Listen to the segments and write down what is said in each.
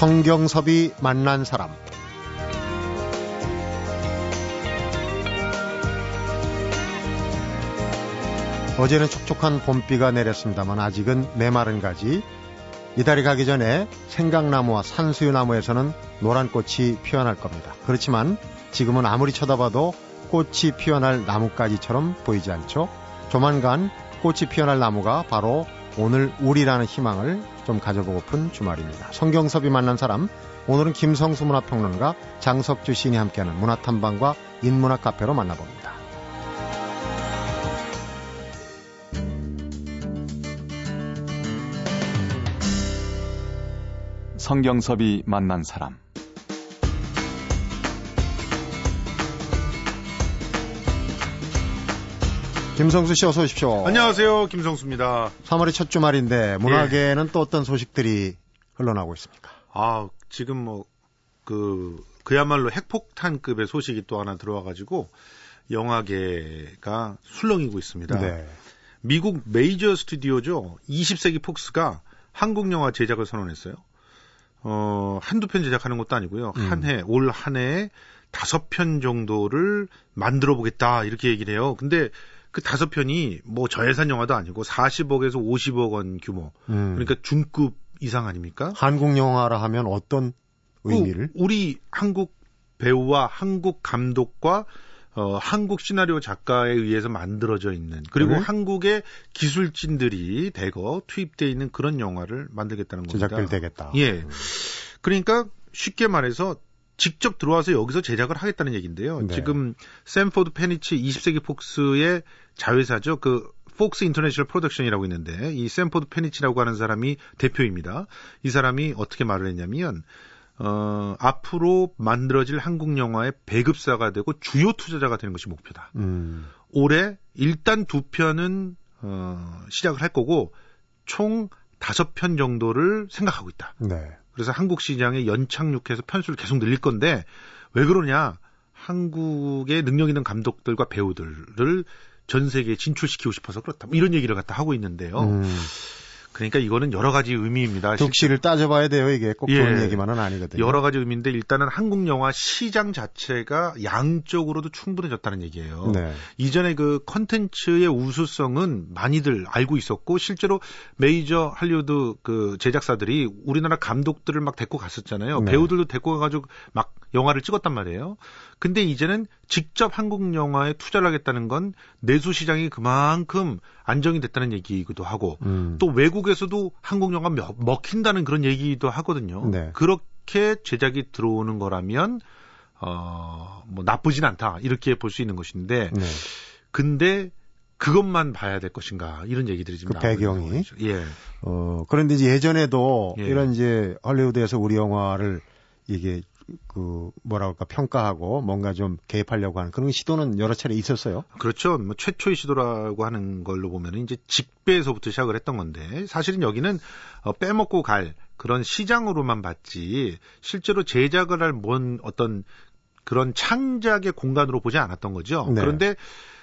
성경섭이 만난 사람 어제는 촉촉한 봄비가 내렸습니다만 아직은 메마른 가지 이달이 가기 전에 생강나무와 산수유나무에서는 노란 꽃이 피어날 겁니다. 그렇지만 지금은 아무리 쳐다봐도 꽃이 피어날 나뭇가지처럼 보이지 않죠? 조만간 꽃이 피어날 나무가 바로 오늘 우리라는 희망을 좀 가져보고픈 주말입니다. 성경섭이 만난 사람, 오늘은 김성수 문화평론가 장석주 시인이 함께하는 문화탐방과 인문학 카페로 만나봅니다. 성경섭이 만난 사람 김성수 씨 어서 오십시오. 안녕하세요. 김성수입니다. 3월의 첫 주말인데 문화계는 예. 또 어떤 소식들이 흘러나오고 있습니까? 아, 지금 뭐 그 그야말로 핵폭탄급의 소식이 또 하나 들어와 가지고 영화계가 술렁이고 있습니다. 네. 미국 메이저 스튜디오죠. 20세기 폭스가 한국 영화 제작을 선언했어요. 어, 한두 편 제작하는 것도 아니고요. 음. 한 해, 올 한 해에 다섯 편 정도를 만들어 보겠다. 이렇게 얘기를 해요. 근데 그 다섯 편이 뭐 저예산 영화도 아니고 40억에서 50억 원 규모. 음. 그러니까 중급 이상 아닙니까? 한국 영화라 하면 어떤 의미를? 그 우리 한국 배우와 한국 감독과 어, 한국 시나리오 작가에 의해서 만들어져 있는 그리고 네. 한국의 기술진들이 대거 투입돼 있는 그런 영화를 만들겠다는 겁니다. 제작들 되겠다. 예. 그러니까 쉽게 말해서 직접 들어와서 여기서 제작을 하겠다는 얘기인데요. 네. 지금 샌포드 패니치 20세기 폭스의 자회사죠. 그 Fox International Production이라고 있는데 이 샌포드 패니치라고 하는 사람이 대표입니다. 이 사람이 어떻게 말을 했냐면 어, 앞으로 만들어질 한국 영화의 배급사가 되고 주요 투자자가 되는 것이 목표다. 음. 올해 일단 두 편은 어, 시작을 할 거고 총 다섯 편 정도를 생각하고 있다. 네. 그래서 한국 시장에 연착륙해서 편수를 계속 늘릴 건데 왜 그러냐? 한국의 능력 있는 감독들과 배우들을 전 세계에 진출시키고 싶어서 그렇다. 뭐 이런 얘기를 갖다 하고 있는데요. 음. 그러니까 이거는 여러 가지 의미입니다. 득실을 따져봐야 돼요. 이게 꼭 좋은 예, 얘기만은 아니거든요. 여러 가지 의미인데 일단은 한국 영화 시장 자체가 양적으로도 충분해졌다는 얘기예요. 네. 이전에 그 컨텐츠의 우수성은 많이들 알고 있었고 실제로 메이저 할리우드 그 제작사들이 우리나라 감독들을 막 데리고 갔었잖아요. 네. 배우들도 데리고 가가지고 막 영화를 찍었단 말이에요. 근데 이제는 직접 한국 영화에 투자를 하겠다는 건 내수 시장이 그만큼 안정이 됐다는 얘기이기도 하고 음. 또 외국에서도 한국 영화 먹힌다는 그런 얘기도 하거든요. 네. 그렇게 제작이 들어오는 거라면 어, 뭐 나쁘진 않다. 이렇게 볼 수 있는 것인데 네. 근데 그것만 봐야 될 것인가 이런 얘기들이 지금 그 배경이 예. 어 그런데 이제 예전에도 예. 이런 이제 할리우드에서 우리 영화를 이게 그 뭐라 그럴까 평가하고 뭔가 좀 개입하려고 하는 그런 시도는 여러 차례 있었어요. 그렇죠. 뭐 최초의 시도라고 하는 걸로 보면은 이제 직배에서부터 시작을 했던 건데 사실은 여기는 어, 빼먹고 갈 그런 시장으로만 봤지 실제로 제작을 할 뭔 어떤 그런 창작의 공간으로 보지 않았던 거죠. 네. 그런데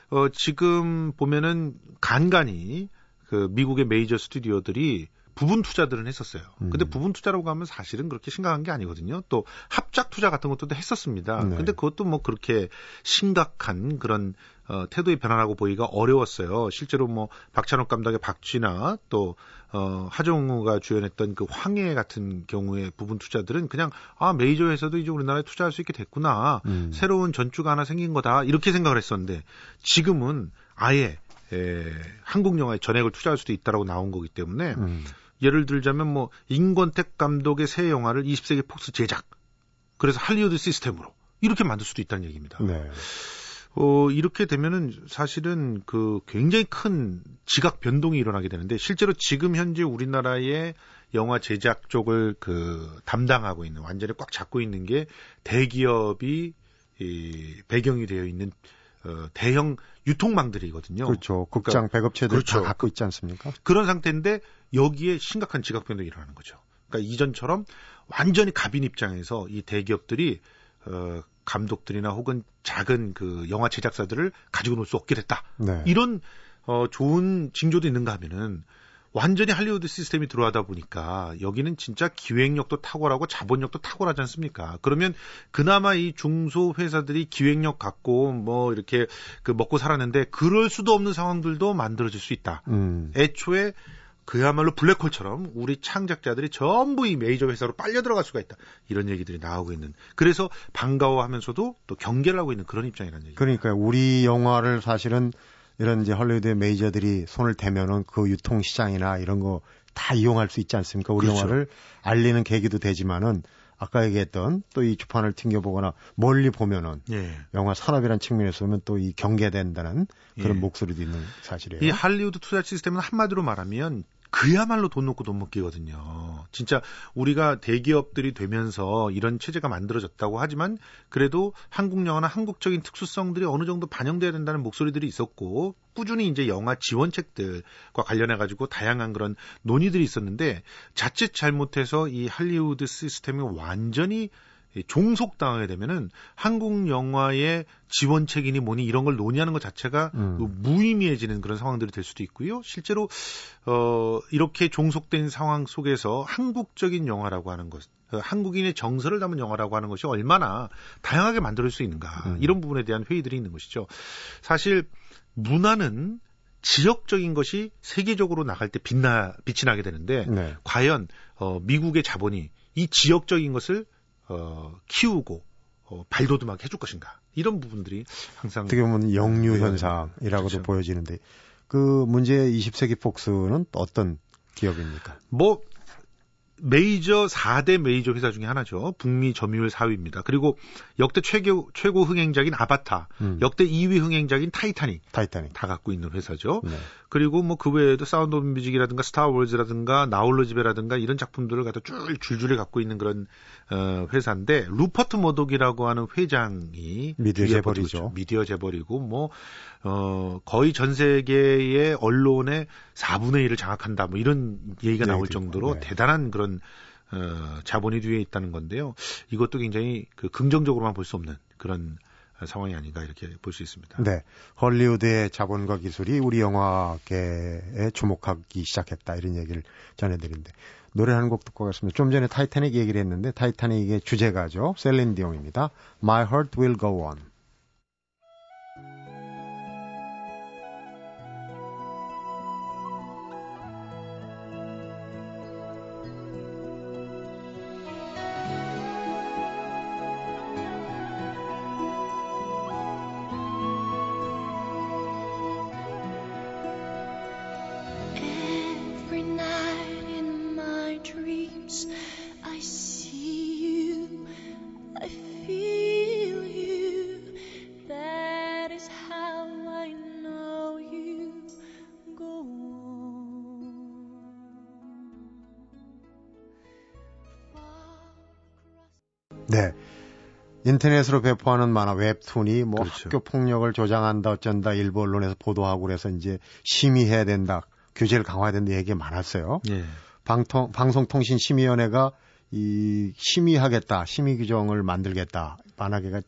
어 지금 보면은 간간히 그 미국의 메이저 스튜디오들이 부분 투자들은 했었어요. 음. 근데 부분 투자라고 하면 사실은 그렇게 심각한 게 아니거든요. 또 합작 투자 같은 것도 했었습니다. 네. 근데 그것도 뭐 그렇게 심각한 그런 어, 태도의 변화라고 보기가 어려웠어요. 실제로 뭐 박찬욱 감독의 박쥐나 또 어, 하정우가 주연했던 그 황해 같은 경우에 부분 투자들은 그냥 아 메이저에서도 이제 우리나라에 투자할 수 있게 됐구나. 음. 새로운 전주가 하나 생긴 거다. 이렇게 생각을 했었는데 지금은 아예 에, 한국 영화에 전액을 투자할 수도 있다라고 나온 거기 때문에 음. 예를 들자면 뭐 인권택 감독의 새 영화를 20세기 폭스 제작 그래서 할리우드 시스템으로 이렇게 만들 수도 있다는 얘기입니다. 네. 어, 이렇게 되면은 사실은 그 굉장히 큰 지각 변동이 일어나게 되는데 실제로 지금 현재 우리나라의 영화 제작 쪽을 그 담당하고 있는 완전히 꽉 잡고 있는 게 대기업이 이 배경이 되어 있는 어, 대형 유통망들이거든요. 그렇죠. 극장 그러니까, 배급체들 그렇죠. 다 갖고 있지 않습니까? 그런 상태인데 여기에 심각한 지각 변동이 일어나는 거죠. 그러니까 이전처럼 완전히 갑인 입장에서 이 대기업들이 어, 감독들이나 혹은 작은 그 영화 제작사들을 가지고 놀 수 없게 됐다. 네. 이런 어, 좋은 징조도 있는가 하면은 완전히 할리우드 시스템이 들어가다 보니까 여기는 진짜 기획력도 탁월하고 자본력도 탁월하지 않습니까? 그러면 그나마 이 중소 회사들이 기획력 갖고 뭐 이렇게 그 먹고 살았는데 그럴 수도 없는 상황들도 만들어질 수 있다. 음. 애초에 그야말로 블랙홀처럼 우리 창작자들이 전부 이 메이저 회사로 빨려 들어갈 수가 있다. 이런 얘기들이 나오고 있는. 그래서 반가워하면서도 또 경계를 하고 있는 그런 입장이라는 얘기. 그러니까 우리 영화를 사실은 이런 이제 헐리우드의 메이저들이 손을 대면은 그 유통 시장이나 이런 거 다 이용할 수 있지 않습니까? 우리 그렇죠. 영화를 알리는 계기도 되지만은 아까 얘기했던 또 이 주판을 튕겨보거나 멀리 보면은 예. 영화 산업이라는 측면에서 보면 또 이 경계된다는 그런 예. 목소리도 있는 사실이에요. 이 할리우드 투자 시스템은 한마디로 말하면 그야말로 돈 놓고 돈 먹기거든요. 진짜 우리가 대기업들이 되면서 이런 체제가 만들어졌다고 하지만 그래도 한국 영화나 한국적인 특수성들이 어느 정도 반영돼야 된다는 목소리들이 있었고 꾸준히 이제 영화 지원책들과 관련해 가지고 다양한 그런 논의들이 있었는데 자칫 잘못해서 이 할리우드 시스템이 완전히 이 종속당하게 되면은 한국 영화의 지원책이니 뭐니 이런 걸 논의하는 것 자체가 음. 그 무의미해지는 그런 상황들이 될 수도 있고요. 실제로 어 이렇게 종속된 상황 속에서 한국적인 영화라고 하는 것, 어, 한국인의 정서를 담은 영화라고 하는 것이 얼마나 다양하게 만들 수 있는가 음. 이런 부분에 대한 회의들이 있는 것이죠. 사실 문화는 지역적인 것이 세계적으로 나갈 때 빛나 빛이 나게 되는데 네. 과연 어, 미국의 자본이 이 지역적인 것을 어, 키우고 어, 발돋움하게 해줄 것인가 이런 부분들이 항상 어떻게 보면 영유 네. 현상이라고도 그렇죠. 보여지는데 그 문제의 20세기 폭스는 어떤 기업입니까? 뭐 메이저 4대 메이저 회사 중에 하나죠. 북미 점유율 4위입니다. 그리고 역대 최고 최고 흥행작인 아바타, 음. 역대 2위 흥행작인 타이타닉 타이타닉. 다 갖고 있는 회사죠. 네. 그리고 뭐 그 외에도 사운드 오브 뮤직이라든가 스타워즈라든가 나홀로 집에라든가 이런 작품들을 갖다 줄 줄줄이 갖고 있는 그런 어, 회사인데 루퍼트 머독이라고 하는 회장이 미디어 재벌이죠. 미디어 재벌이고 뭐 어, 거의 전 세계의 언론의 4분의 1을 장악한다 뭐 이런 얘기가 나올 정도로 네. 대단한 그런 어, 자본이 뒤에 있다는 건데요. 이것도 굉장히 그 긍정적으로만 볼 수 없는 그런 어, 상황이 아닌가 이렇게 볼 수 있습니다. 네. 헐리우드의 자본과 기술이 우리 영화계에 주목하기 시작했다. 이런 얘기를 전해드린데. 노래 한 곡 듣고 가겠습니다. 좀 전에 타이타닉 얘기를 했는데, 타이타닉의 주제가죠. 셀린 디옹입니다. My Heart Will Go On. 네. 인터넷으로 배포하는 만화 웹툰이 뭐 그렇죠. 학교 폭력을 조장한다 어쩐다 일부 언론에서 보도하고 그래서 이제 심의해야 된다 규제를 강화해야 된다 얘기가 많았어요. 예. 방통, 방송통신심의위원회가 이 심의하겠다 심의 규정을 만들겠다 만화계가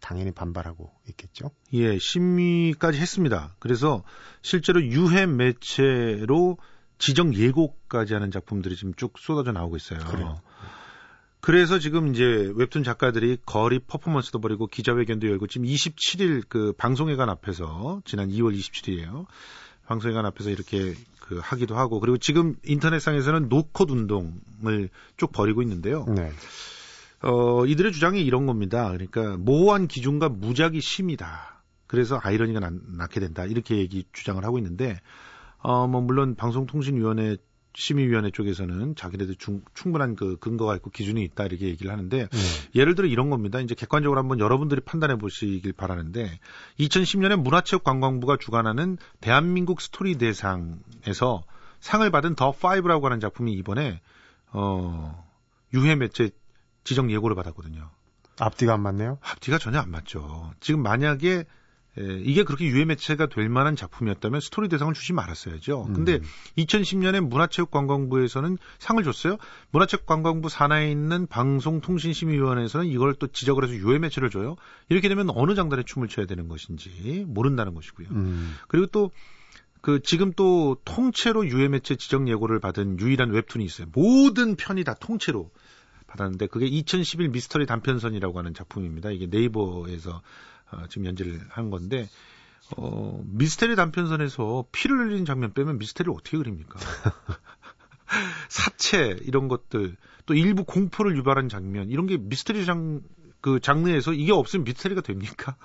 당연히 반발하고 있겠죠. 예, 심의까지 했습니다. 그래서 실제로 유해 매체로 지정 예고까지 하는 작품들이 지금 쭉 쏟아져 나오고 있어요. 그래요. 그래서 지금 이제 웹툰 작가들이 거리 퍼포먼스도 벌이고 기자회견도 열고 지금 27일 그 방송회관 앞에서 지난 2월 27일이에요. 방송회관 앞에서 이렇게 그 하기도 하고 그리고 지금 인터넷상에서는 노컷 운동을 쭉 벌이고 있는데요. 네. 어, 이들의 주장이 이런 겁니다. 그러니까 모호한 기준과 무작위 심이다. 그래서 아이러니가 나, 낳게 된다. 이렇게 얘기 주장을 하고 있는데 어, 뭐 물론 방송통신위원회 심의위원회 쪽에서는 자기네들 중, 충분한 그 근거가 있고 기준이 있다 이렇게 얘기를 하는데 네. 예를 들어 이런 겁니다. 이제 객관적으로 한번 여러분들이 판단해 보시길 바라는데 2010년에 문화체육관광부가 주관하는 대한민국 스토리 대상에서 상을 받은 The 5라고 하는 작품이 이번에 어 유해 매체 지정 예고를 받았거든요. 앞뒤가 안 맞네요. 앞뒤가 전혀 안 맞죠. 지금 만약에 에, 이게 그렇게 유해 매체가 될 만한 작품이었다면 스토리 대상을 주지 말았어야죠. 근데 음. 2010년에 문화체육관광부에서는 상을 줬어요. 문화체육관광부 산하에 있는 방송통신심의위원회에서는 이걸 또 지적을 해서 유해 매체를 줘요. 이렇게 되면 어느 장단에 춤을 춰야 되는 것인지 모른다는 것이고요. 음. 그리고 또 그 지금 또 통째로 유해 매체 지정 예고를 받은 유일한 웹툰이 있어요. 모든 편이 다 통째로 받았는데 그게 2011 미스터리 단편선이라고 하는 작품입니다. 이게 네이버에서 어, 지금 연재를 한 건데 어, 미스테리 단편선에서 피를 흘리는 장면 빼면 미스테리를 어떻게 그립니까? 사체 이런 것들 또 일부 공포를 유발한 장면 이런 게 미스테리 장 그 장르에서 이게 없으면 미스테리가 됩니까?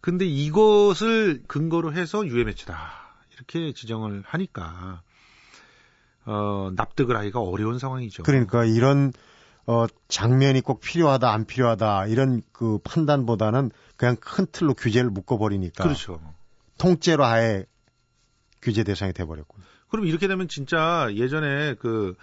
근데 이것을 근거로 해서 유해 매체다 이렇게 지정을 하니까 어, 납득을 하기가 어려운 상황이죠. 그러니까 이런 어, 장면이 꼭 필요하다 안 필요하다 이런 그 판단보다는 그냥 큰 틀로 규제를 묶어버리니까 그렇죠. 통째로 아예 규제 대상이 돼버렸고. 그럼 이렇게 되면 진짜 예전에 그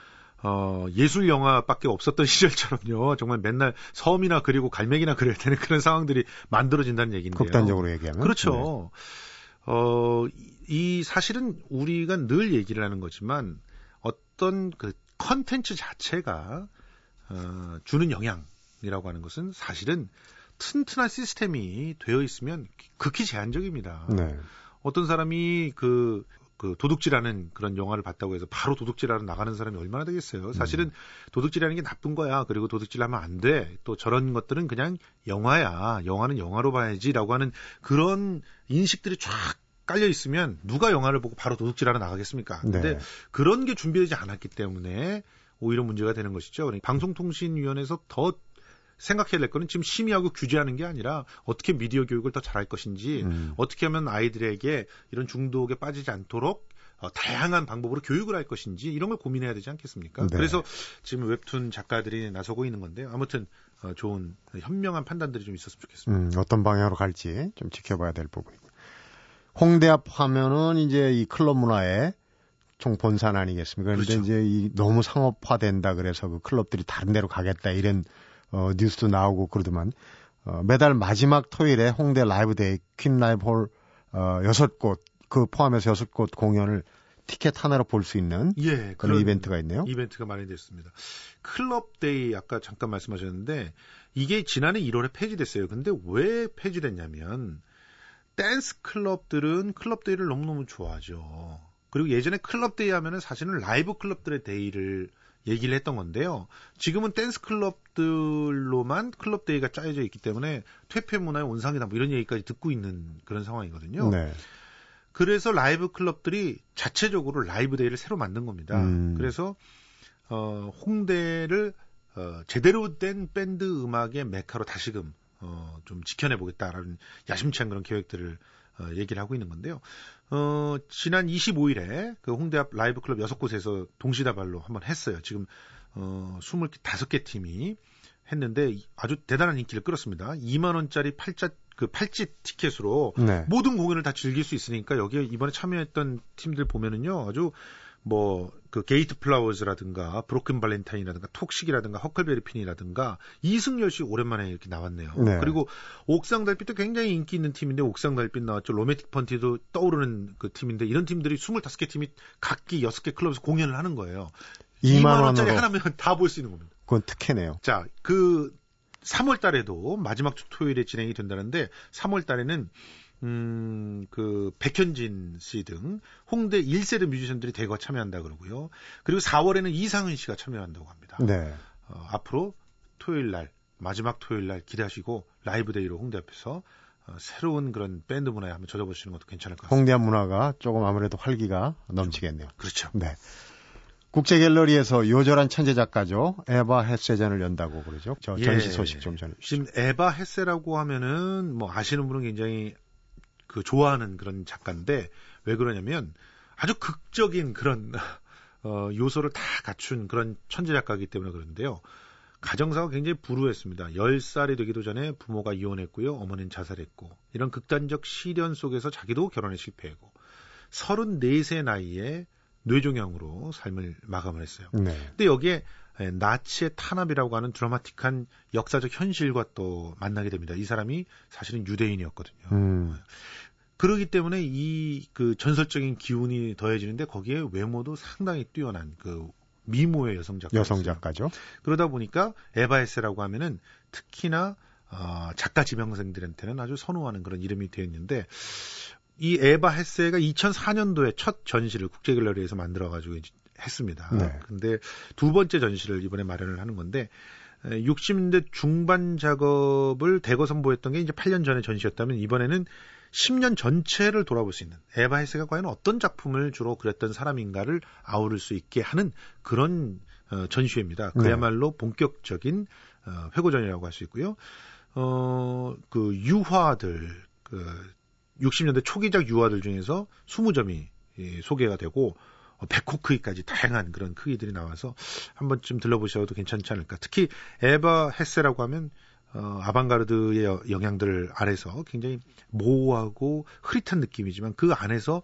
어, 예술 영화밖에 없었던 시절처럼요. 정말 맨날 섬이나 그리고 갈매기나 그려야 되는 그런 상황들이 만들어진다는 얘기인데요. 극단적으로 얘기하면. 그렇죠. 네. 어, 이 사실은 우리가 늘 얘기를 하는 거지만 어떤 그 컨텐츠 자체가 어, 주는 영향이라고 하는 것은 사실은 튼튼한 시스템이 되어 있으면 극히 제한적입니다. 네. 어떤 사람이 그, 그 도둑질하는 그런 영화를 봤다고 해서 바로 도둑질하러 나가는 사람이 얼마나 되겠어요. 사실은 음. 도둑질하는 게 나쁜 거야. 그리고 도둑질하면 안 돼. 또 저런 것들은 그냥 영화야. 영화는 영화로 봐야지라고 하는 그런 인식들이 쫙 깔려 있으면 누가 영화를 보고 바로 도둑질하러 나가겠습니까? 근데 네. 그런 게 준비되지 않았기 때문에 오히려 문제가 되는 것이죠. 그러니까 방송통신위원회에서 더 생각해야 될 거는 지금 심의하고 규제하는 게 아니라 어떻게 미디어 교육을 더 잘할 것인지 음. 어떻게 하면 아이들에게 이런 중독에 빠지지 않도록 어, 다양한 방법으로 교육을 할 것인지 이런 걸 고민해야 되지 않겠습니까? 네. 그래서 지금 웹툰 작가들이 나서고 있는 건데요. 아무튼 어, 좋은 현명한 판단들이 좀 있었으면 좋겠습니다. 음, 어떤 방향으로 갈지 좀 지켜봐야 될 부분입니다. 홍대 앞 하면은 이제 이 클럽 문화의 총 본산 아니겠습니까? 그런데 그렇죠. 이제 이 너무 상업화된다 그래서 그 클럽들이 다른 데로 가겠다 이런 어, 뉴스도 나오고 그러더만 어, 매달 마지막 토요일에 홍대 라이브 데이 퀸 라이브 홀 어, 여섯 곳그 포함해서 여섯 곳 공연을 티켓 하나로 볼 수 있는 예, 그런 이벤트가 있네요. 이벤트가 마련됐습니다. 클럽데이 아까 잠깐 말씀하셨는데 이게 지난해 1월에 폐지됐어요. 근데 왜 폐지됐냐면 댄스 클럽들은 클럽데이를 너무너무 좋아하죠. 그리고 예전에 클럽 데이 하면은 사실은 라이브 클럽들의 day를 얘기를 했던 건데요. 지금은 댄스 클럽들로만 클럽 데이가 짜여져 있기 때문에 퇴폐 문화의 온상이다 뭐 이런 얘기까지 듣고 있는 그런 상황이거든요. 네. 그래서 라이브 클럽들이 자체적으로 라이브 데이를 새로 만든 겁니다. 음. 그래서 어, 홍대를 어, 제대로 된 밴드 음악의 메카로 다시금 어, 좀 지켜내 보겠다라는 야심찬 그런 계획들을 어, 얘기를 하고 있는 건데요. 어, 지난 25일에 그 홍대 앞 라이브 클럽 6곳에서 동시다발로 한번 했어요. 지금 어, 25개 팀이 했는데 아주 대단한 인기를 끌었습니다. 2만 원짜리 팔자 그 팔찌 티켓으로 네. 모든 공연을 다 즐길 수 있으니까 여기에 이번에 참여했던 팀들 보면은요 아주 뭐 그 게이트 플라워즈라든가 브로큰 발렌타인이라든가 톡식이라든가 허클베리 핀이라든가 이승열 씨 오랜만에 이렇게 나왔네요. 네. 그리고 옥상 달빛도 굉장히 인기 있는 팀인데 옥상 달빛 나왔죠. 로맨틱 펀티도 떠오르는 그 팀인데 이런 팀들이 25개 팀이 각기 6개 클럽에서 공연을 하는 거예요. 2만 원짜리 하나면 다 볼 수 있는 겁니다. 그건 특혜네요. 자, 그 3월 달에도 마지막 주 토요일에 진행이 된다는데 3월 달에는 음, 그 백현진 씨 등 홍대 1세대 뮤지션들이 대거 참여한다 그러고요. 그리고 4월에는 이상은 씨가 참여한다고 합니다. 네. 어, 앞으로 토요일 날 마지막 토요일 날 기대하시고 라이브 데이로 홍대 앞에서 어, 새로운 그런 밴드 문화에 한번 젖어보시는 것도 괜찮을 것 같습니다. 홍대 앞 문화가 조금 아무래도 활기가 넘치겠네요. 그렇죠. 네. 국제 갤러리에서 요절한 천재 작가죠. 에바 헤세전을 연다고 그러죠. 저 예. 전시 소식 좀 전해 주시죠. 지금 에바 헤세라고 하면은 뭐 아시는 분은 굉장히 그 좋아하는 그런 작가인데 왜 그러냐면 아주 극적인 그런 어, 요소를 다 갖춘 그런 천재 작가이기 때문에 그런데요. 가정사가 굉장히 불우했습니다. 10살이 되기도 전에 부모가 이혼했고요. 어머니는 자살했고 이런 극단적 시련 속에서 자기도 결혼에 실패했고 34세 나이에 뇌종양으로 삶을 마감을 했어요. 네. 근데 여기에 에, 나치의 탄압이라고 하는 드라마틱한 역사적 현실과 또 만나게 됩니다. 이 사람이 사실은 유대인이었거든요. 음. 그러기 때문에 이 그 전설적인 기운이 더해지는데 거기에 외모도 상당히 뛰어난 그 미모의 여성 작가. 여성 작가죠. 그러다 보니까 에바에스라고 하면은 특히나 어, 작가 지명생들한테는 아주 선호하는 그런 이름이 되어 있는데 이 에바 헤세가 2004년도에 첫 전시를 국제갤러리에서 만들어가지고 했습니다. 네. 근데 두 번째 전시를 이번에 마련을 하는 건데 60년대 중반 작업을 대거 선보였던 게 이제 8년 전에 전시였다면 이번에는 10년 전체를 돌아볼 수 있는 에바 헤세가 과연 어떤 작품을 주로 그렸던 사람인가를 아우를 수 있게 하는 그런 어, 전시회입니다. 네. 그야말로 본격적인 어, 회고전이라고 할 수 있고요. 어, 그 유화들, 그 60년대 초기작 유화들 중에서 20점이 예, 소개가 되고 어, 100호 크기까지 다양한 그런 크기들이 나와서 한 번쯤 들러보셔도 괜찮지 않을까. 특히 에바 헤세라고 하면 어, 아방가르드의 여- 영향들 아래서 굉장히 모호하고 흐릿한 느낌이지만 그 안에서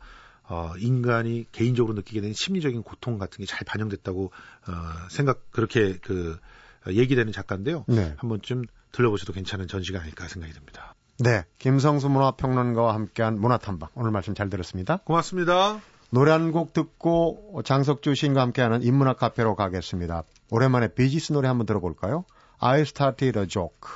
어, 인간이 개인적으로 느끼게 되는 심리적인 고통 같은 게 잘 반영됐다고 어, 생각 그렇게 그 어, 얘기되는 작가인데요. 네. 한 번쯤 들러보셔도 괜찮은 전시가 아닐까 생각이 듭니다. 네. 김성수 문화평론가와 함께한 문화탐방. 오늘 말씀 잘 들었습니다. 고맙습니다. 노래 한 곡 듣고 장석주 시인과 함께하는 인문학 카페로 가겠습니다. 오랜만에 비지스 노래 한번 들어볼까요? I started a joke.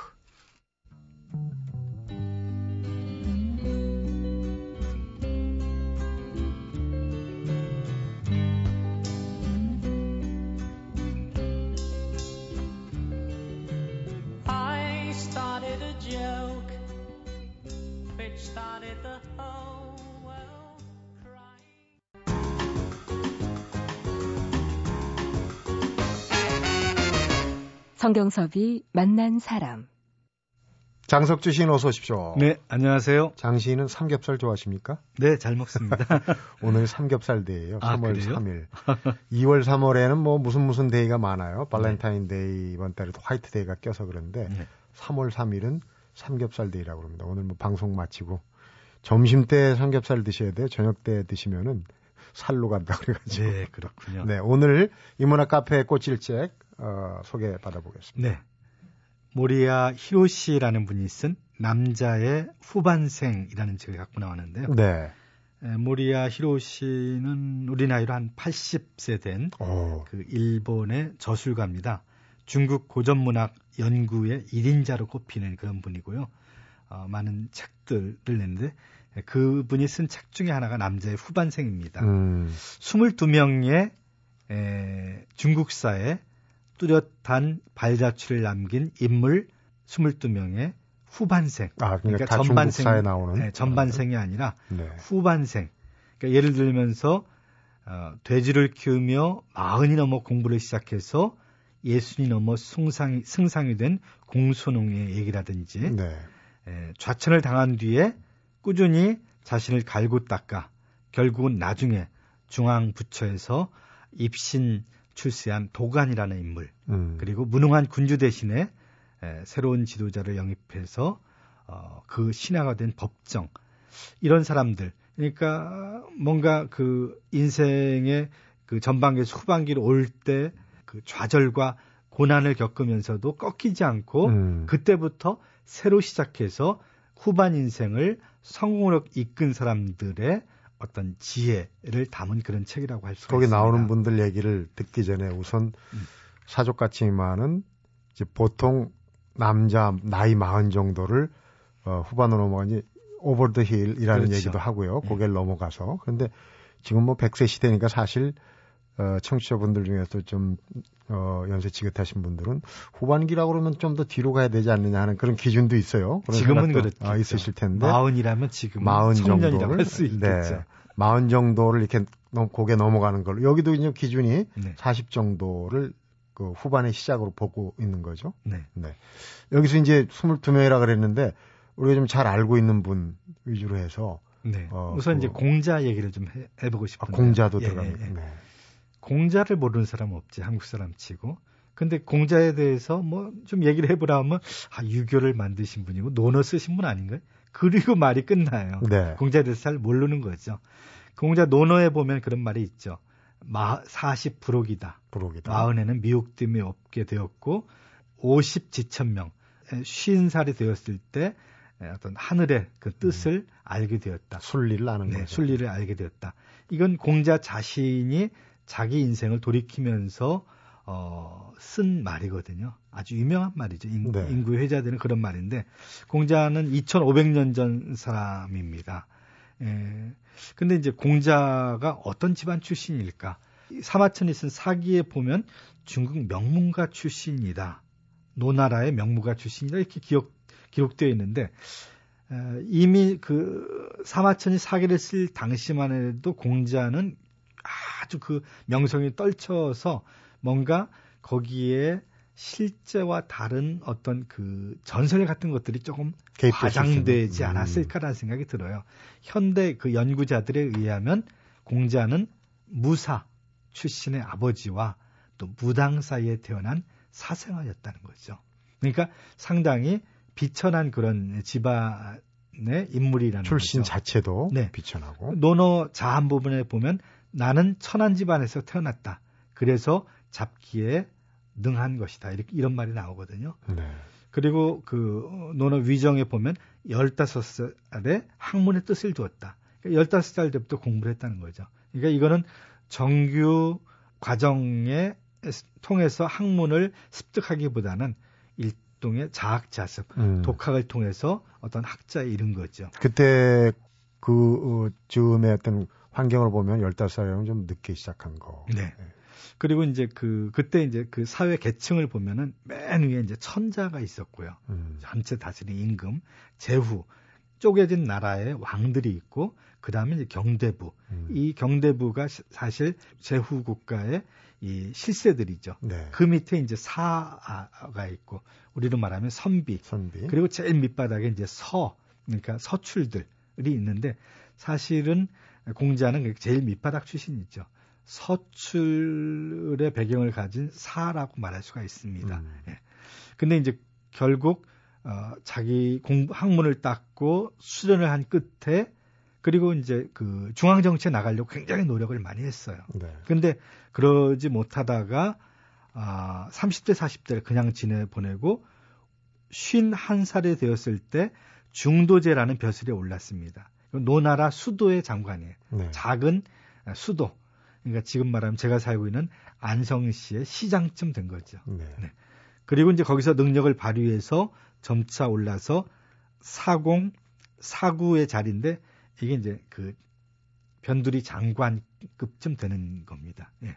성경섭이 만난 사람. 장석주 시인 어서 오십시오. 네, 안녕하세요. 장 시인은 삼겹살 좋아하십니까? 네, 잘 먹습니다. 오늘 삼겹살 데이예요. 아, 3월 그래요? 3일. 2월 3월에는 뭐 무슨 무슨 데이가 많아요. 발렌타인 데이 이번 달에도 화이트 데이가 껴서 그런데 네. 3월 3일은 삼겹살 데이라고 합니다. 오늘 뭐 방송 마치고 점심 때 삼겹살 드셔야 돼요. 저녁 때 드시면은 살로 간다 그래가지고. 네, 그렇군요. 네, 오늘 인문학 카페 꽃일 책 어, 소개 받아보겠습니다. 네. 모리아 히로시라는 분이 쓴 남자의 후반생이라는 책을 갖고 나왔는데요. 네. 에, 모리아 히로시는 우리 나이로 한 80세 된그 오, 일본의 저술가입니다. 중국 고전문학 연구의 1인자로 꼽히는 그런 분이고요. 어, 많은 책들을 냈는데 에, 그분이 쓴 책 중에 하나가 남자의 후반생입니다. 음, 22명의 에, 중국사에 뚜렷한 발자취를 남긴 인물 22명의 후반생. 아, 그러니까, 다 중국사에 나오는. 네, 전반생이 아니라 네. 후반생. 그러니까 예를 들면서 어, 돼지를 키우며 마흔이 넘어 공부를 시작해서 예순이 넘어 승상이, 승상이 된 공소농의 얘기라든지 네. 에, 좌천을 당한 뒤에 꾸준히 자신을 갈고 닦아 결국은 나중에 중앙부처에서 입신 출세한 도간이라는 인물 음. 그리고 무능한 군주 대신에 에, 새로운 지도자를 영입해서 어, 그 신하가 된 법정 이런 사람들 그러니까 뭔가 그 인생의 그 전반기에서 후반기로 올 때 그 좌절과 고난을 겪으면서도 꺾이지 않고 음. 그때부터 새로 시작해서 후반 인생을 성공으로 이끈 사람들의 어떤 지혜를 담은 그런 책이라고 할 수가 거기 있습니다. 나오는 분들 얘기를 듣기 전에 우선 음. 사족 같지마는 이제 보통 남자 나이 마흔 정도를 어, 후반으로 넘어가니 over the hill이라는 그렇죠. 얘기도 하고요. 네. 고개를 넘어가서. 그런데 지금 뭐 100세 시대니까 사실 어, 청취자분들 중에서 좀 어, 연세 지긋하신 분들은 후반기라고 그러면 좀 더 뒤로 가야 되지 않느냐 하는 그런 기준도 있어요. 그런 지금은 그렇죠. 아, 있으실 텐데. 마흔이라면 지금 마흔 정도를 할수 있겠죠. 네. 마흔 정도를 이렇게 넘- 고개 넘어가는 걸로 여기도 이제 기준이 네. 40 정도를 그 후반의 시작으로 보고 있는 거죠. 네. 네. 여기서 이제 22명이라 그랬는데 우리가 좀 잘 알고 있는 분 위주로 해서 네. 어, 우선 그- 이제 공자 얘기를 좀 해, 보고 아, 싶은데. 공자도 예, 들어갑니다. 예, 예. 네. 공자를 모르는 사람 없지 한국 사람 치고. 근데 공자에 대해서 뭐 좀 얘기를 해보라 하면 아 유교를 만드신 분이고 논어 쓰신 분 아닌가요? 그리고 말이 끝나요. 네. 공자에 대해서 잘 모르는 거죠. 공자 논어에 보면 그런 말이 있죠. 마 40 부록이다. 부록이다. 마흔에는 미혹됨이 없게 되었고 50 지천명, 50살이 되었을 때 어떤 하늘의 그 뜻을 알게 되었다. 순리를 아는 네, 거죠. 순리를 알게 되었다. 이건 공자 자신이 자기 인생을 돌이키면서 어, 쓴 말이거든요. 아주 유명한 말이죠. 인, 네. 인구의 회자되는 그런 말인데 공자는 2,500년 전 사람입니다. 예. 근데 이제 공자가 어떤 집안 출신일까? 이 사마천이 쓴 사기에 보면 중국 명문가 출신이다. 노나라의 명문가 출신이다. 이렇게 기억, 기록되어 있는데, 에, 이미 그 사마천이 사기를 쓸 당시만 해도 공자는 아주 그 명성이 떨쳐서 뭔가 거기에 실제와 다른 어떤 그 전설 같은 것들이 조금 과장되지. 음. 않았을까라는 생각이 들어요. 현대 그 연구자들에 의하면 공자는 무사 출신의 아버지와 또 무당 사이에 태어난 사생아였다는 거죠. 그러니까 상당히 비천한 그런 집안의 인물이라는 출신 거죠. 자체도 네. 비천하고. 논어 자한 부분에 보면 나는 천한 집안에서 태어났다. 그래서 잡기에 능한 것이다. 이렇게 이런 말이 나오거든요. 네. 그리고 그 논어 위정에 보면 15살에 학문의 뜻을 두었다. 그러니까 15살 때부터 공부를 했다는 거죠. 그러니까 이거는 정규 과정에 통해서 학문을 습득하기보다는 일종의 자학자습, 음. 독학을 통해서 어떤 학자에 이른 거죠. 그때 그 어, 즈음의 어떤 환경을 보면 15살이면 좀 늦게 시작한 거. 네. 그리고 이제 그 그때 이제 그 사회 계층을 보면은 맨 위에 이제 천자가 있었고요. 음. 전체 다스리는 임금, 제후, 쪼개진 나라의 왕들이 있고 그 다음에 이제 경대부. 음. 이 경대부가 시- 사실 제후 국가의 이 실세들이죠. 네. 그 밑에 이제 사가 있고 우리로 말하면 선비. 선비. 그리고 제일 밑바닥에 이제 서, 그러니까 서출들이 있는데 사실은 공자는 그 제일 밑바닥 출신이죠. 서출의 배경을 가진 사라고 말할 수가 있습니다. 음. 예. 근데 이제 결국 어, 자기 공부 학문을 닦고 수련을 한 끝에 그리고 이제 그 중앙 정치에 나가려고 굉장히 노력을 많이 했어요. 네. 근데 그러지 못하다가 아, 30대 40대를 그냥 지내 보내고 51살이 되었을 때 중도제라는 벼슬에 올랐습니다. 노나라 수도의 장관이에요. 네. 작은 수도. 그러니까 지금 말하면 제가 살고 있는 안성시의 시장쯤 된 거죠. 네. 네. 그리고 이제 거기서 능력을 발휘해서 점차 올라서 사공, 사구의 자리인데 이게 이제 그 변두리 장관급쯤 되는 겁니다. 예.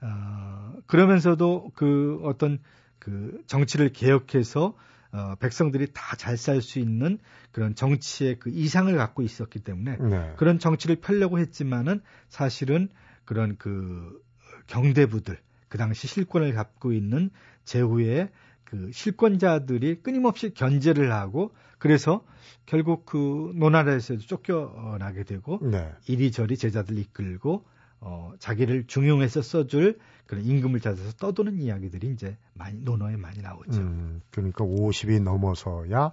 어, 그러면서도 그 어떤 그 정치를 개혁해서 어, 백성들이 다 잘 살 수 있는 그런 정치의 그 이상을 갖고 있었기 때문에 네. 그런 정치를 펴려고 했지만은 사실은 그런 그 경대부들 그 당시 실권을 갖고 있는 제후의 그 실권자들이 끊임없이 견제를 하고 그래서 결국 그 노나라에서 쫓겨나게 되고 네. 이리저리 제자들 이끌고 어 자기를 중용해서 써줄 그런 임금을 찾아서 떠도는 이야기들이 이제 많이 논어에 많이 나오죠. 음, 그러니까 50이 넘어서야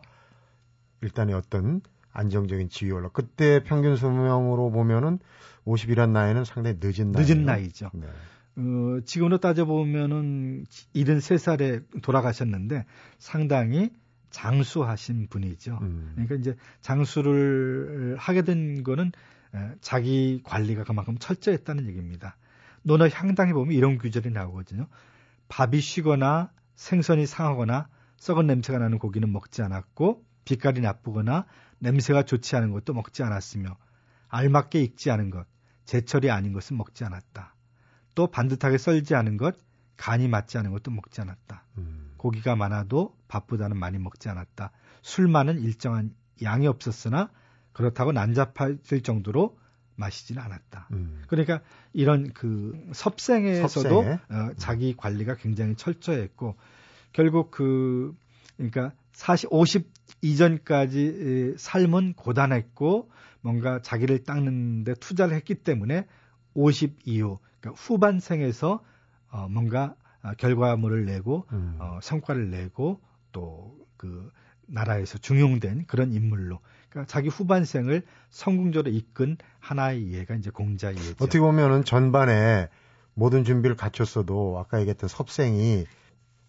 일단의 어떤 안정적인 지위 올라. 그때 평균 수명으로 보면은 50이란 나이는 상당히 늦은 나이. 늦은 나이죠. 네. 어, 지금으로 따져보면은 73살에 돌아가셨는데 상당히 장수하신 분이죠. 음. 그러니까 이제 장수를 하게 된 거는 에, 자기 관리가 그만큼 철저했다는 얘기입니다. 논어 향당에 보면 이런 규절이 나오거든요. 밥이 쉬거나 생선이 상하거나 썩은 냄새가 나는 고기는 먹지 않았고 빛깔이 나쁘거나 냄새가 좋지 않은 것도 먹지 않았으며 알맞게 익지 않은 것, 제철이 아닌 것은 먹지 않았다. 또 반듯하게 썰지 않은 것, 간이 맞지 않은 것도 먹지 않았다. 음. 고기가 많아도 밥보다는 많이 먹지 않았다. 술만은 일정한 양이 없었으나 그렇다고 난잡할 정도로 마시지는 않았다. 음. 그러니까 이런 그 섭생에서도 섭생에? 어, 자기 관리가 굉장히 철저했고 결국 그 그러니까 40, 50 이전까지 삶은 고단했고 뭔가 자기를 닦는데 투자를 했기 때문에 50 이후 그러니까 후반 생에서 어, 뭔가 아, 결과물을 내고 음. 어, 성과를 내고 또 그 나라에서 중용된 그런 인물로 그러니까 자기 후반생을 성공적으로 이끈 하나의 예가 이제 공자 예죠. 어떻게 보면은 전반에 모든 준비를 갖췄어도 아까 얘기했던 섭생이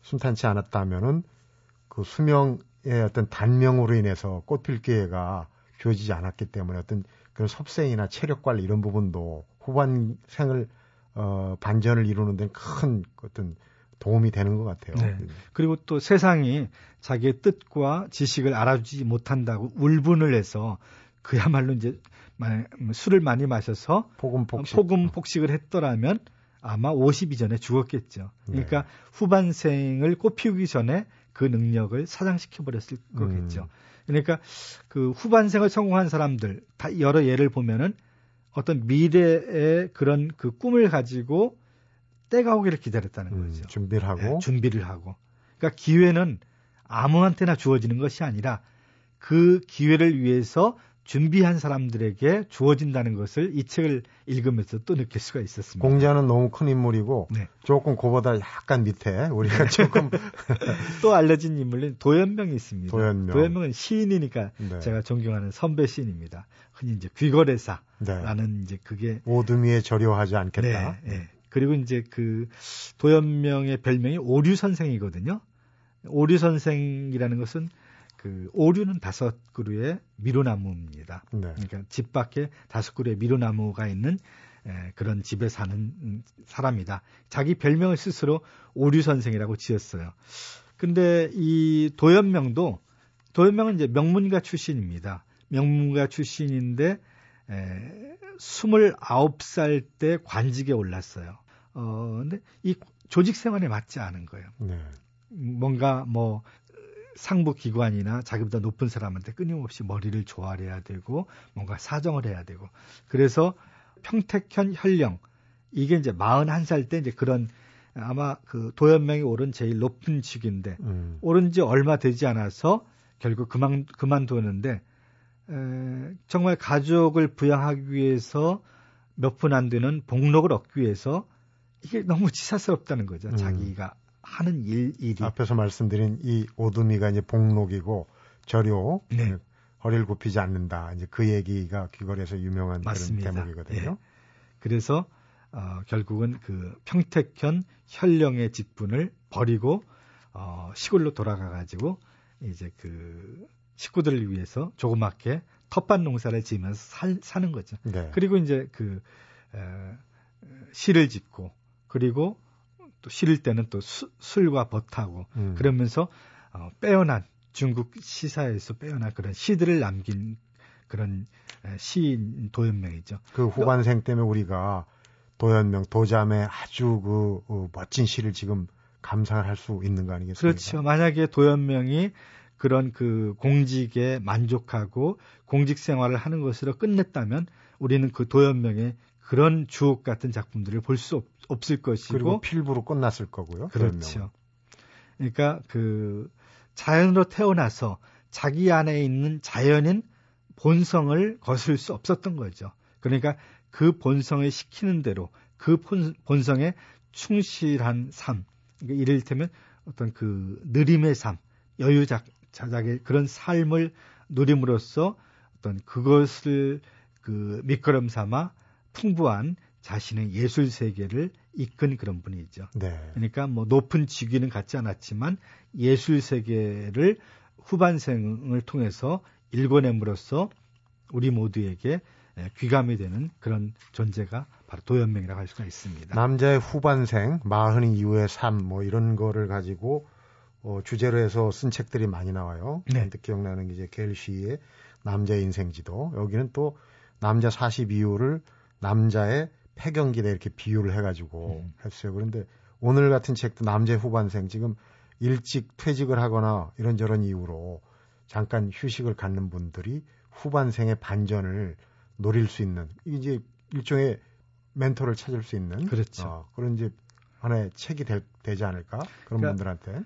순탄치 않았다면은 그 수명의 어떤 단명으로 인해서 꽃필 기회가 주어지지 않았기 때문에 어떤 그런 섭생이나 체력 관리 이런 부분도 후반 생을 어 반전을 이루는 데는 큰 어떤 도움이 되는 것 같아요. 네. 그리고 또 세상이 자기의 뜻과 지식을 알아주지 못한다고 울분을 해서 그야말로 이제 마- 술을 많이 마셔서 폭음 폭식. 폭음 폭식을 했더라면 아마 50 이 전에 죽었겠죠. 그러니까 네. 후반생을 꽃피우기 전에 그 능력을 사장시켜 버렸을 음. 거겠죠. 그러니까 그 후반생을 성공한 사람들 다 여러 예를 보면은 어떤 미래의 그런 그 꿈을 가지고 때가 오기를 기다렸다는 음, 거죠. 준비를 하고 네, 준비를 하고. 그러니까 기회는 아무한테나 주어지는 것이 아니라 그 기회를 위해서 준비한 사람들에게 주어진다는 것을 이 책을 읽으면서 또 느낄 수가 있었습니다. 공자는 너무 큰 인물이고 네. 조금 그보다 약간 밑에 우리가 조금 또 알려진 인물은 도연명이 있습니다. 도연명. 은 시인이니까 네. 제가 존경하는 선배 시인입니다. 흔히 이제 귀거래사라는 네. 이제 그게 오두미에 저려하지 않겠다. 네, 네. 그리고 이제 그 도연명의 별명이 오류 선생이거든요. 오류 선생이라는 것은 그 오류는 다섯 그루의 미루나무입니다. 네. 그러니까 집 밖에 다섯 그루의 미루나무가 있는 에, 그런 집에 사는 음, 사람이다. 자기 별명을 스스로 오류 선생이라고 지었어요. 근데 이 도연명도 도연명은 이제 명문가 출신입니다. 명문가 출신인데 에, 29살 때 관직에 올랐어요. 어, 근데 이 조직 생활에 맞지 않은 거예요. 네. 뭔가 뭐 상부 기관이나 자기보다 높은 사람한테 끊임없이 머리를 조아려야 되고 뭔가 사정을 해야 되고 그래서 평택현 현령 이게 이제 41살 때 이제 그런 아마 그 도연명이 오른 제일 높은 직인데 음. 오른 지 얼마 되지 않아서 결국 그만 그만두는데 에, 정말 가족을 부양하기 위해서 몇푼안 되는 복록을 얻기 위해서 이게 너무 치사스럽다는 거죠. 음. 자기가 하는 일 일이 앞에서 말씀드린 이 오두미가 이제 복록이고 저료 네. 허리를 굽히지 않는다. 이제 그 얘기가 귀걸이에서 유명한 맞습니다. 그런 대목이거든요. 예. 그래서 어, 결국은 그 평택현 현령의 직분을 버리고 어, 시골로 돌아가 가지고 이제 그 식구들을 위해서 조그맣게 텃밭 농사를 지으면서 살, 사는 거죠. 네. 그리고 이제 그 에, 시를 짓고 그리고 또 실을 때는 또 수- 술과 버타고 음. 그러면서 어, 빼어난 중국 시사에서 빼어난 그런 시들을 남긴 그런 에, 시인 도연명이죠. 그 후반생 때문에 우리가 도연명, 도자매 아주 그 어, 멋진 시를 지금 감상을 할 수 있는 거 아니겠습니까? 그렇죠. 만약에 도연명이 그런 그 공직에 만족하고 공직 생활을 하는 것으로 끝냈다면 우리는 그 도연명의 그런 주옥 같은 작품들을 볼 수 없을 것이고 그리고 필부로 끝났을 거고요. 그렇죠. 그러니까 그 자연으로 태어나서 자기 안에 있는 자연인 본성을 거슬 수 없었던 거죠. 그러니까 그 본성을 시키는 대로 그 본- 본성에 충실한 삶, 그러니까 이를테면 어떤 그 느림의 삶, 여유자작의 그런 삶을 누림으로써 어떤 그것을 그 밑거름 삼아 풍부한 자신의 예술 세계를 이끈 그런 분이죠. 네. 그러니까 뭐 높은 직위는 갖지 않았지만 예술 세계를 후반생을 통해서 읽어냄으로써 우리 모두에게 에, 귀감이 되는 그런 존재가 바로 도연명이라고 할 수가 있습니다. 남자의 후반생, 마흔 이후의 삶, 뭐 이런 거를 가지고 어, 주제로 해서 쓴 책들이 많이 나와요. 네. 기억나는 게 이제 겔 시의 남자의 인생지도. 여기는 또 남자 40 이후를 남자의 폐경기다 이렇게 비유를 해가지고 음. 했어요. 그런데 오늘 같은 책도 남자의 후반생 지금 일찍 퇴직을 하거나 이런저런 이유로 잠깐 휴식을 갖는 분들이 후반생의 반전을 노릴 수 있는 이제 일종의 멘토를 찾을 수 있는 그렇죠. 어, 그런 이제 하나의 책이 될- 되지 않을까 그런 그러니까 분들한테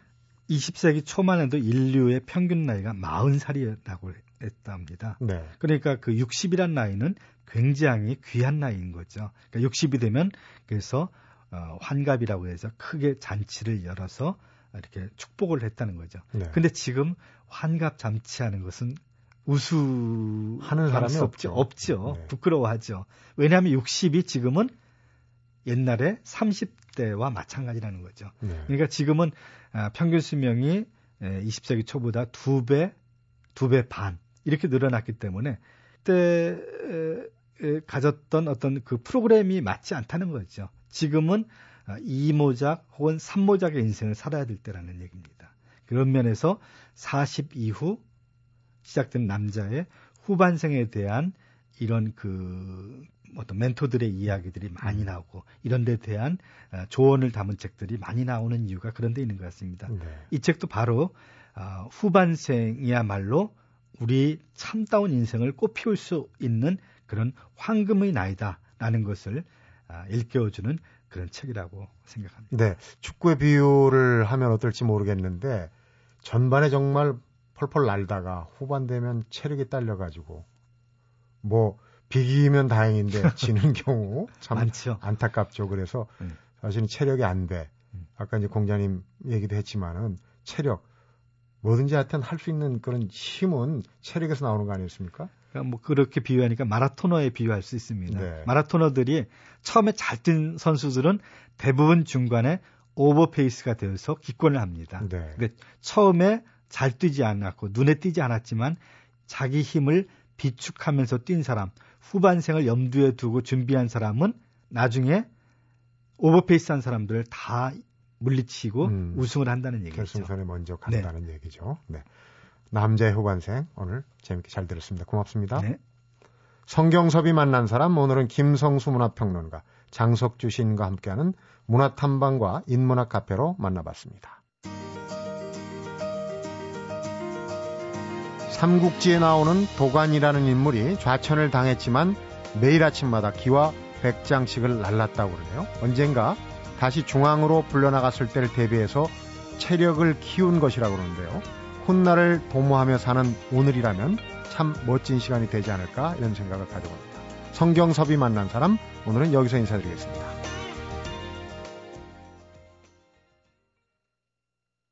20세기 초만 해도 인류의 평균 나이가 40살이라고 했답니다. 네 그러니까 그 60이란 나이는 굉장히 귀한 나이인 거죠. 그러니까 60이 되면 그래서 어, 환갑이라고 해서 크게 잔치를 열어서 이렇게 축복을 했다는 거죠. 네. 근데 지금 환갑 잔치하는 것은 우수 하는 사람이 수 없죠. 없죠. 네. 부끄러워하죠. 왜냐하면 60이 지금은 옛날에 30대와 마찬가지라는 거죠. 네. 그러니까 지금은 아, 평균 수명이 에, 20세기 초보다 두 배, 두 배 반 이렇게 늘어났기 때문에 그때 가졌던 어떤 그 프로그램이 맞지 않다는 거죠. 지금은 아, 이모작 혹은 삼모작의 인생을 살아야 될 때라는 얘기입니다. 그런 면에서 40 이후 시작된 남자의 후반생에 대한 이런 그 어떤 멘토들의 이야기들이 많이 나오고 이런 데 대한 어, 조언을 담은 책들이 많이 나오는 이유가 그런 데 있는 것 같습니다. 네. 이 책도 바로 어, 후반생이야말로 우리 참다운 인생을 꽃피울 수 있는 그런 황금의 나이다라는 것을 아, 일깨워주는 그런 책이라고 생각합니다. 네. 축구의 비유를 하면 어떨지 모르겠는데 전반에 정말 펄펄 날다가 후반 되면 체력이 딸려가지고 뭐 비기면 다행인데 지는 경우 참 많죠. 안타깝죠. 그래서 음. 사실은 체력이 안 돼. 음. 아까 이제 공자님 얘기도 했지만은 체력 뭐든지 하여튼 할 수 있는 그런 힘은 체력에서 나오는 거 아니었습니까? 그러니까 뭐 그렇게 비유하니까 마라토너에 비유할 수 있습니다. 네. 마라토너들이 처음에 잘 뛴 선수들은 대부분 중간에 오버페이스가 되어서 기권을 합니다. 네. 그러니까 처음에 잘 뛰지 않았고 눈에 띄지 않았지만 자기 힘을 비축하면서 뛴 사람, 후반생을 염두에 두고 준비한 사람은 나중에 오버페이스한 사람들을 다 물리치고 음. 우승을 한다는 얘기죠. 결승선에 먼저 간다는 얘기죠. 네. 남자의 후반생 오늘 재밌게 잘 들었습니다. 고맙습니다. 네. 성경섭이 만난 사람 오늘은 김성수 문화평론가 장석주 시인과 함께하는 문화탐방과 인문학 카페로 만나봤습니다. 삼국지에 나오는 도관이라는 인물이 좌천을 당했지만 매일 아침마다 기와 백장씩을 날랐다고 그러네요. 언젠가 다시 중앙으로 불려나갔을 때를 대비해서 체력을 키운 것이라고 그러는데요. 훗날을 도모하며 사는 오늘이라면 참 멋진 시간이 되지 않을까 이런 생각을 가져봅니다. 성경섭이 만난 사람 오늘은 여기서 인사드리겠습니다.